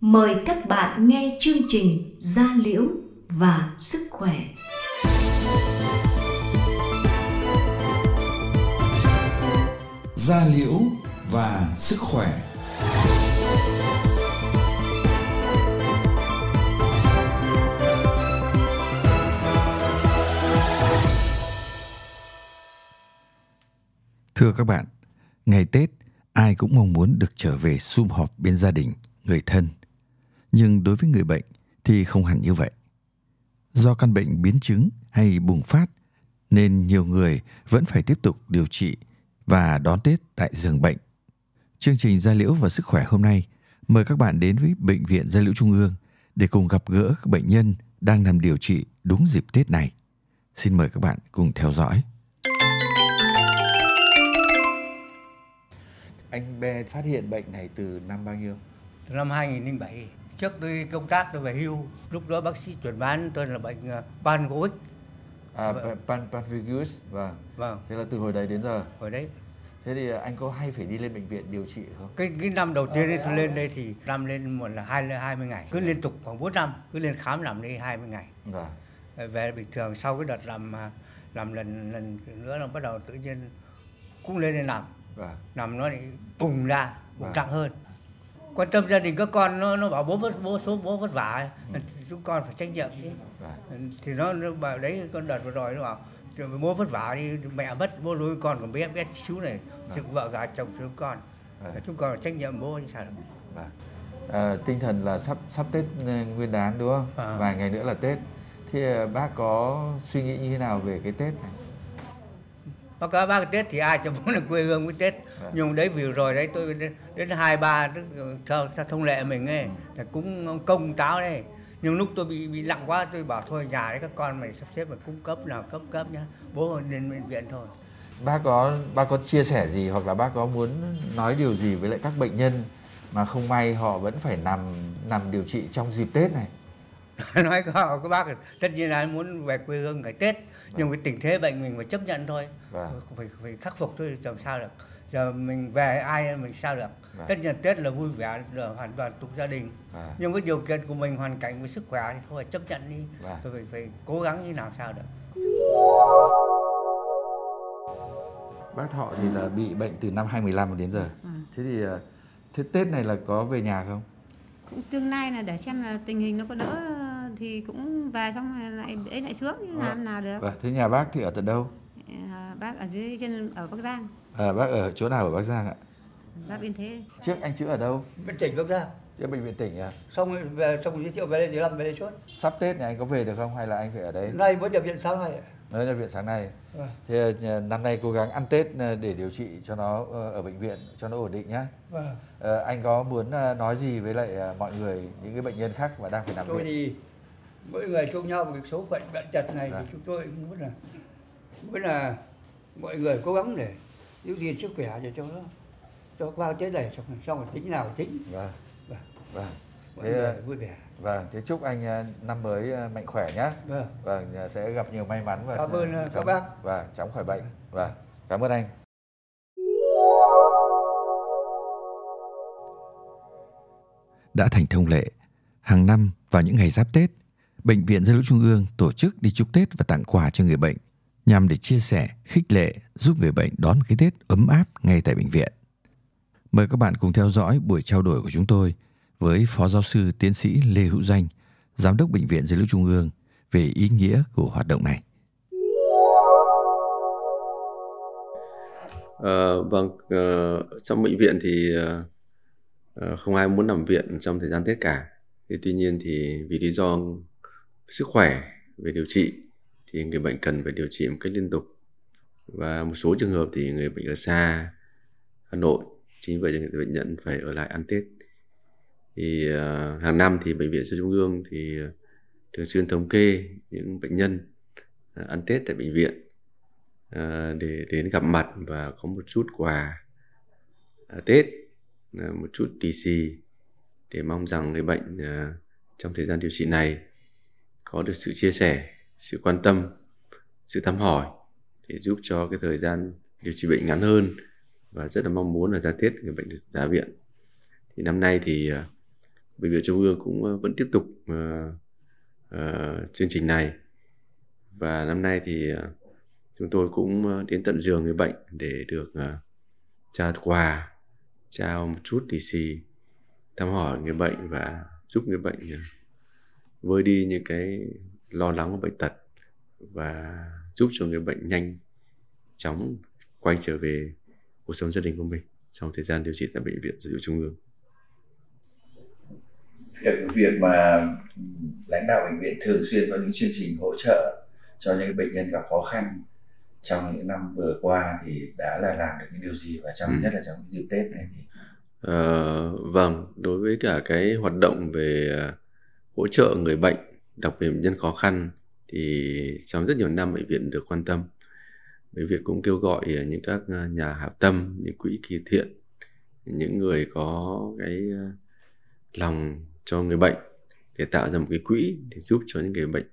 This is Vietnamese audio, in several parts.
mời các bạn nghe chương trình Gia Liễu và Sức Khỏe. Gia Liễu và Sức Khỏe Thưa các bạn, ngày Tết ai cũng mong muốn được trở về sum họp bên gia đình, người thân. Nhưng đối với người bệnh thì không hẳn như vậy. Do căn bệnh biến chứng hay bùng phát nên nhiều người vẫn phải tiếp tục điều trị và đón Tết tại giường bệnh. Chương trình Gia Liễu và Sức khỏe hôm nay mời các bạn đến với Bệnh viện Gia Liễu Trung ương để cùng gặp gỡ các bệnh nhân đang nằm điều trị đúng dịp Tết này. Xin mời các bạn cùng theo dõi. Anh B phát hiện bệnh này từ năm bao nhiêu? Từ năm 2007. Trước tôi công tác tôi về hưu, lúc đó bác sĩ chuẩn đoán tôi là bệnh uh, Pangoic. À, vâng. pan Panvigus, vâng. Vâng. Thế là từ hồi đấy đến giờ. Hồi đấy. Thế thì anh có hay phải đi lên bệnh viện điều trị không? Cái cái năm đầu tiên tôi lên đây thì năm lên một là hai hai mươi ngày, cứ liên tục khoảng 4 năm, cứ lên khám làm đi 20 ngày. Vâng. Về bình thường sau cái đợt làm à, làm lần lần nữa là bắt đầu tự nhiên cũng lên đây nằm vâng. nằm nó lại bùng ra bùng vâng. hơn quan tâm gia đình các con nó nó bảo bố vất bố số bố vất vả ừ. chúng con phải trách nhiệm chứ vâng. thì nó, nó bảo đấy con đợt vừa rồi nó bảo bố vất vả đi mẹ mất bố nuôi con còn bé bé xíu này vâng. dựng vợ gà chồng chúng con vâng. chúng con phải trách nhiệm bố như sao được vâng. à, tinh thần là sắp sắp tết ờ, nguyên đán đúng không à. vài ngày nữa là tết thì ờ, bác có suy nghĩ như thế nào về cái tết này báo cáo bác tết thì ai cho muốn là quê hương với tết à. Nhưng đấy vừa rồi đấy tôi đến, đến hai ba theo, theo thông lệ mình ấy ừ. là cũng công táo đấy. Nhưng lúc tôi bị bị nặng quá tôi bảo thôi nhà đấy các con mày sắp xếp mà cung cấp nào cấp cấp nhá. Bố lên bệnh viện thôi. Bác có bác có chia sẻ gì hoặc là bác có muốn nói điều gì với lại các bệnh nhân mà không may họ vẫn phải nằm nằm điều trị trong dịp Tết này? Nói có các bác tất nhiên là muốn về quê hương ngày Tết. Nhưng cái tình thế bệnh mình phải chấp nhận thôi. Vâng. phải phải khắc phục thôi làm sao được giờ mình về ai mình sao được. Vâng. tất nhiên tết là vui vẻ là hoàn toàn tục gia đình. Vâng. nhưng với điều kiện của mình hoàn cảnh với sức khỏe thì thôi chấp nhận đi. Vâng. tôi phải phải cố gắng như nào sao được. Bác thọ thì là bị bệnh từ năm 2015 đến giờ. Ừ. thế thì ờ, thế tết này là có về nhà không? Cũng tương lai là để xem là tình hình nó có đỡ thì cũng về xong lại ấy lại xuống như làm nào được. Vâng thế nhà bác thì ở tận đâu? À, bác ở dưới trên ở bắc giang à, bác ở chỗ nào ở bắc giang ạ bác yên thế trước anh chữa ở đâu bệnh tỉnh bắc giang Chứ bệnh viện tỉnh à? Xong về xong giới thiệu về đây thì làm về đây suốt. Sắp Tết này anh có về được không hay là anh phải ở đấy? Nay mới nhập viện sáng nay. Mới nhập viện sáng nay. À. Thì ờ, năm nay cố gắng ăn Tết ờ, để điều trị cho nó ở bệnh viện cho nó ổn định nhá. Vâng. À, anh có muốn nói gì với lại mọi người những cái bệnh nhân khác mà đang phải nằm viện? Tôi thì mỗi người chung nhau một cái số phận bệnh tật này vâng. thì chúng tôi muốn là muốn là mọi người cố gắng để giữ gìn sức khỏe để cho nó cho qua tết này xong xong rồi tính nào tính. Vâng vâng. vâng. Thế ờ, vui vẻ. vâng thế chúc anh ờ, năm mới ờ, mạnh khỏe nhé vâng. Vâng sẽ gặp nhiều may mắn và cảm ơn chóng, các bác. và vâng, chóng khỏi bệnh. Vâng. Cảm ơn anh. Đã thành thông lệ hàng năm vào những ngày giáp Tết Bệnh viện Gia liễu Trung ương tổ chức đi chúc Tết và tặng quà cho người bệnh nhằm để chia sẻ, khích lệ, giúp người bệnh đón một cái Tết ấm áp ngay tại bệnh viện. Mời các bạn cùng theo dõi buổi trao đổi của chúng tôi với Phó Giáo sư Tiến sĩ Lê Hữu Danh, Giám đốc Bệnh viện Gia liễu Trung ương về ý nghĩa của hoạt động này. À, vâng, à, trong bệnh viện thì à, không ai muốn nằm viện trong thời gian Tết cả. Thì tuy nhiên thì vì lý do sức khỏe về điều trị thì người bệnh cần phải điều trị một cách liên tục. Và một số trường hợp thì người bệnh ở xa Hà Nội chính vậy người bệnh nhân phải ở lại ăn Tết. Thì uh, hàng năm thì bệnh viện sơ Trung ương thì ờ, thường xuyên thống kê những bệnh nhân uh, ăn Tết tại bệnh viện uh, để đến gặp mặt và có một chút quà uh, Tết uh, một chút tì xì để mong rằng người bệnh uh, trong thời gian điều trị này có được sự chia sẻ sự quan tâm sự thăm hỏi để giúp cho cái thời gian điều trị bệnh ngắn hơn và rất là mong muốn là ra tiết người bệnh được ra viện. Thì năm nay thì à, bệnh viện trung ương cũng à, vẫn tiếp tục uh, uh, chương trình này. Và năm nay thì uh, chúng tôi cũng đến tận giường người bệnh để được uh, trao quà trao một chút lì xì thăm hỏi người bệnh và giúp người bệnh uh, vơi đi những cái lo lắng của bệnh tật và giúp cho người bệnh nhanh chóng quay trở về cuộc sống gia đình của mình trong thời gian điều trị tại bệnh viện liễu Trung ương. Việc việc mà lãnh đạo bệnh viện thường xuyên có những chương trình hỗ trợ cho những bệnh nhân gặp khó khăn trong những năm vừa qua thì đã là làm được những điều gì và trong ừ. nhất là trong dịp Tết này thì Ờ, vâng, đối với cả cái hoạt động về uh, hỗ trợ người bệnh, đặc biệt bệnh nhân khó khăn thì trong rất nhiều năm bệnh viện được quan tâm. Bệnh viện cũng kêu gọi ờ, những các ờ, nhà hảo tâm, những quỹ kỳ thiện, những người có cái ờ, lòng cho người bệnh để tạo ra một cái quỹ để giúp cho những người bệnh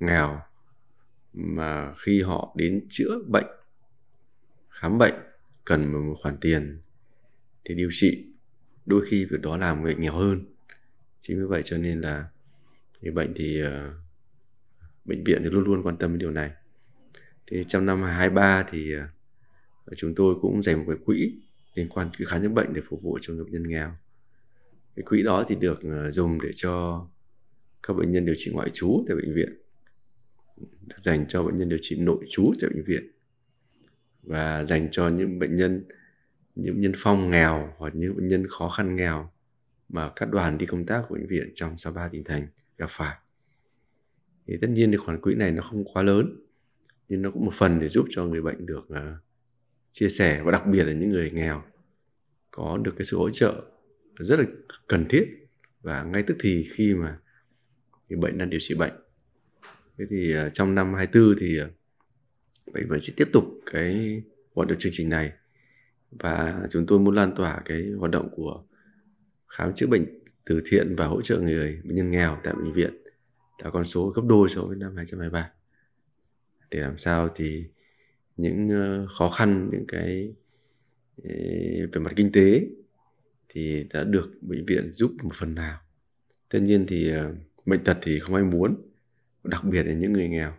nghèo mà khi họ đến chữa bệnh khám bệnh cần một khoản tiền để điều trị đôi khi việc đó làm người nghèo hơn chính vì vậy cho nên là người bệnh thì uh, bệnh viện thì luôn luôn quan tâm đến điều này. Thì trong năm 2023 thì uh, chúng tôi cũng dành một cái quỹ liên quan đến khám chữa bệnh để phục vụ cho người bệnh nhân nghèo. Cái quỹ đó thì được uh, dùng để cho các bệnh nhân điều trị ngoại trú tại bệnh viện dành cho bệnh nhân điều trị nội trú tại bệnh viện và dành cho những bệnh nhân những nhân phong nghèo hoặc những bệnh nhân khó khăn nghèo mà các đoàn đi công tác của bệnh viện trong 63 tỉnh thành gặp phải. Thì tất nhiên thì khoản quỹ này nó không quá lớn nhưng nó cũng một phần để giúp cho người bệnh được uh, chia sẻ và đặc biệt là những người nghèo có được cái sự hỗ trợ rất là cần thiết và ngay tức thì khi mà người bệnh đang điều trị bệnh. Thế thì uh, trong năm 24 thì uh, bệnh viện sẽ tiếp tục cái hoạt động chương trình này và chúng tôi muốn lan tỏa cái hoạt động của khám chữa bệnh từ thiện và hỗ trợ người bệnh nhân nghèo tại bệnh viện. Là con số gấp đôi so với năm 2023 để làm sao thì những ờ, khó khăn, những cái ờ, về mặt kinh tế thì đã được bệnh viện giúp một phần nào. Tất nhiên thì ờ, bệnh tật thì không ai muốn, đặc biệt là những người nghèo.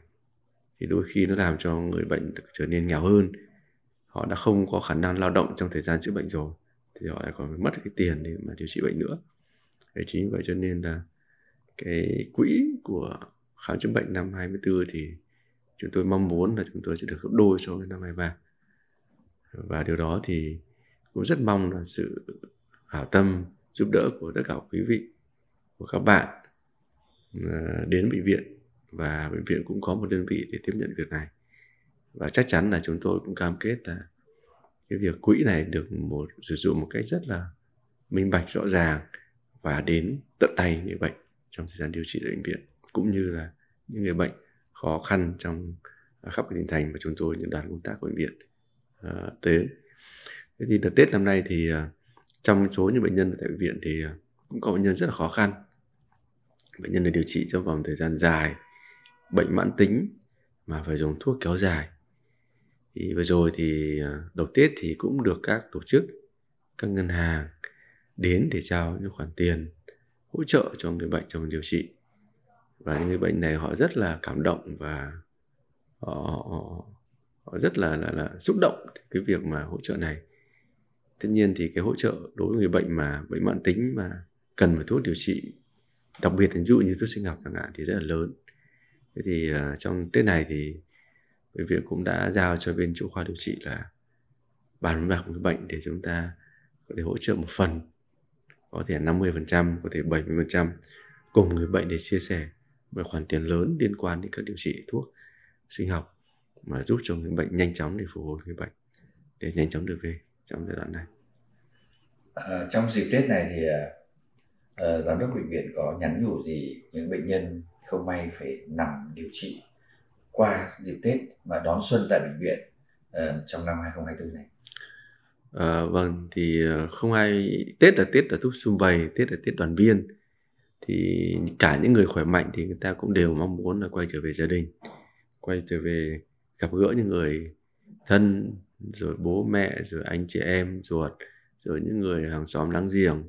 Thì đôi khi nó làm cho người bệnh trở nên nghèo hơn. Họ đã không có khả năng lao động trong thời gian chữa bệnh rồi, thì họ lại còn phải mất cái tiền để mà điều trị bệnh nữa. Đấy chính vậy cho nên là cái quỹ của khám chữa bệnh năm 24 thì chúng tôi mong muốn là chúng tôi sẽ được gấp đôi so với năm 23 và điều đó thì cũng rất mong là sự hảo tâm, giúp đỡ của tất cả quý vị, của các bạn ờ, đến bệnh viện. Và bệnh viện cũng có một đơn vị để tiếp nhận việc này. Và chắc chắn là chúng tôi cũng cam kết là cái việc quỹ này được một, sử dụng một cách rất là minh bạch, rõ ràng và đến tận tay người bệnh trong thời gian điều trị tại bệnh viện cũng như là những người bệnh khó khăn trong à, khắp tỉnh thành mà chúng tôi những đoàn công tác của bệnh viện uh, tới. Thế thì đợt tết năm nay thì uh, trong số những bệnh nhân tại bệnh viện thì uh, cũng có bệnh nhân rất là khó khăn. Bệnh nhân được điều trị trong vòng thời gian dài bệnh mãn tính mà phải dùng thuốc kéo dài. Thì vừa rồi thì đầu Tết thì cũng được các tổ chức các ngân hàng đến để trao những khoản tiền hỗ trợ cho người bệnh trong điều trị. Và những người bệnh này họ rất là cảm động và họ, họ, họ rất là, là là xúc động cái việc mà hỗ trợ này. Tất nhiên thì cái hỗ trợ đối với người bệnh mà bệnh mãn tính mà cần phải thuốc điều trị đặc biệt ví dụ như thuốc sinh học chẳng hạn thì rất là lớn. Thế thì uh, trong tết này thì bệnh viện cũng đã giao cho bên chỗ khoa điều trị là bàn bạc với bệnh để chúng ta có thể hỗ trợ một phần có thể 50%, có thể 70% cùng người bệnh để chia sẻ một khoản tiền lớn liên quan đến các điều trị thuốc sinh học mà giúp cho người bệnh nhanh chóng để phục hồi người bệnh để nhanh chóng được về trong giai đoạn này. À, trong dịp Tết này thì uh, giám đốc bệnh viện có nhắn nhủ gì những bệnh nhân không may phải nằm điều trị qua dịp Tết và đón xuân tại bệnh viện uh, trong năm 2024 này? À, vâng thì ờ, không ai Tết là Tết là túc sum vầy Tết là Tết đoàn viên. Thì cả những người khỏe mạnh thì người ta cũng đều mong muốn là quay trở về gia đình quay trở về gặp gỡ những người thân rồi bố mẹ rồi anh chị em ruột rồi những người hàng xóm láng giềng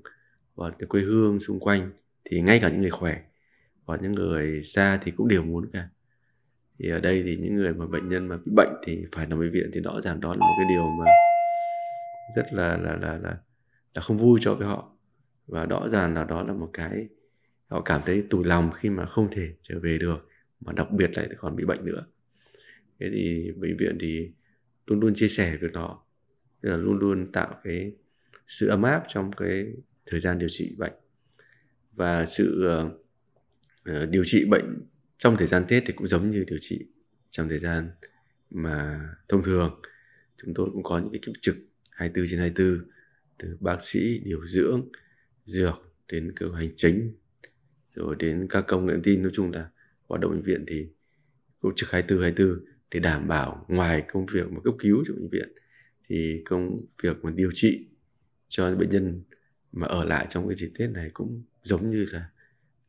và quê hương xung quanh thì ngay cả những người khỏe và những người xa thì cũng đều muốn cả. Thì ở đây thì những người mà bệnh nhân mà bị bệnh thì phải nằm bệnh viện thì rõ ràng đó là một cái điều mà rất là là là là, là không vui cho với họ. Và rõ ràng là đó là một cái họ cảm thấy tủi lòng khi mà không thể trở về được mà đặc biệt lại còn bị bệnh nữa. Thế thì bệnh viện thì luôn luôn chia sẻ việc đó. Là luôn luôn tạo cái sự ấm áp trong cái thời gian điều trị bệnh. Và sự uh, điều trị bệnh trong thời gian Tết thì cũng giống như điều trị trong thời gian mà thông thường. Chúng tôi cũng có những cái kiếp trực 24 trên 24 từ bác sĩ, điều dưỡng, dược đến cơ hành chính, rồi đến các công nghệ tin nói chung là hoạt động bệnh viện thì cũng trực 24 24 để đảm bảo ngoài công việc mà cấp cứu cho bệnh viện thì công việc mà điều trị cho bệnh nhân mà ở lại trong cái dịp Tết này cũng giống như là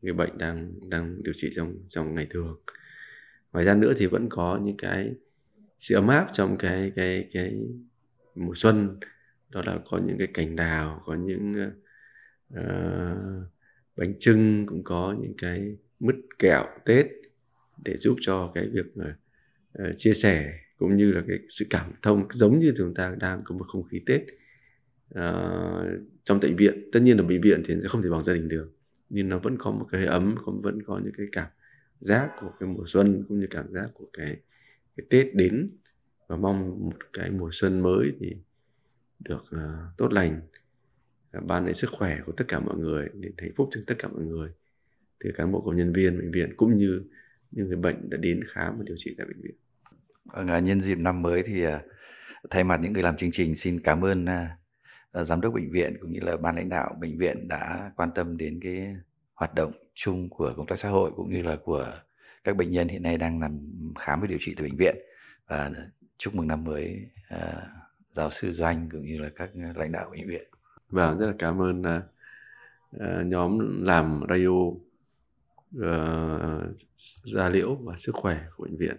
người bệnh đang đang điều trị trong trong ngày thường. Ngoài ra nữa thì vẫn có những cái sự ấm áp trong cái cái cái mùa xuân đó là có những cái cành đào, có những uh, bánh trưng cũng có những cái mứt kẹo Tết để giúp cho cái việc uh, chia sẻ cũng như là cái sự cảm thông giống như chúng ta đang có một không khí Tết. Uh, trong bệnh viện tất nhiên là bệnh viện thì không thể bằng gia đình được nhưng nó vẫn có một cái ấm cũng vẫn có những cái cảm giác của cái mùa xuân cũng như cảm giác của cái cái Tết đến và mong một cái mùa xuân mới thì được uh, tốt lành ban lại sức khỏe của tất cả mọi người đến hạnh phúc cho tất cả mọi người từ cán bộ công nhân viên bệnh viện cũng như những người bệnh đã đến khám và điều trị tại bệnh viện. Vâng, nhân dịp năm mới thì ờ, thay mặt những người làm chương trình xin cảm ơn ờ, giám đốc bệnh viện cũng như là ban lãnh đạo bệnh viện đã quan tâm đến cái hoạt động chung của công tác xã hội cũng như là của các bệnh nhân hiện nay đang nằm khám và điều trị tại bệnh viện và chúc mừng năm mới à, giáo sư Doanh cũng như là các lãnh đạo bệnh viện. Vâng, rất là cảm ơn uh, nhóm làm radio uh, gia liễu và sức khỏe của bệnh viện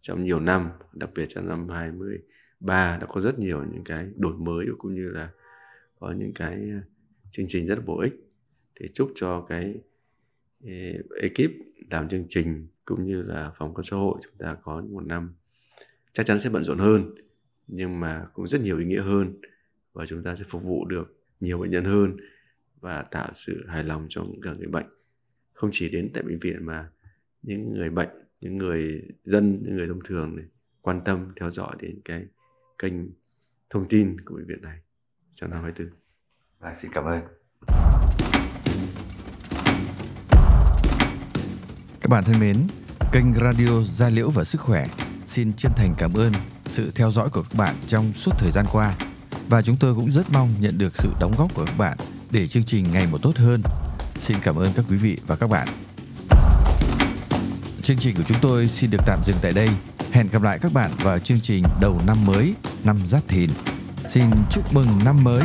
trong nhiều năm, đặc biệt trong năm 23 đã có rất nhiều những cái đổi mới cũng như là có những cái chương trình rất là bổ ích Thì chúc cho cái ekip làm chương trình cũng như là phòng công xã hội chúng ta có một năm chắc chắn sẽ bận rộn hơn nhưng mà cũng rất nhiều ý nghĩa hơn và chúng ta sẽ phục vụ được nhiều bệnh nhân hơn và tạo sự hài lòng cho cả người bệnh không chỉ đến tại bệnh viện mà những người bệnh những người dân những người thông thường này quan tâm theo dõi đến cái kênh thông tin của bệnh viện này trong năm 24. Và xin cảm ơn. Các bạn thân mến, kênh Radio Gia Liễu và Sức Khỏe xin chân thành cảm ơn sự theo dõi của các bạn trong suốt thời gian qua và chúng tôi cũng rất mong nhận được sự đóng góp của các bạn để chương trình ngày một tốt hơn. Xin cảm ơn các quý vị và các bạn. Chương trình của chúng tôi xin được tạm dừng tại đây. Hẹn gặp lại các bạn vào chương trình đầu năm mới, năm Giáp Thìn. Xin chúc mừng năm mới.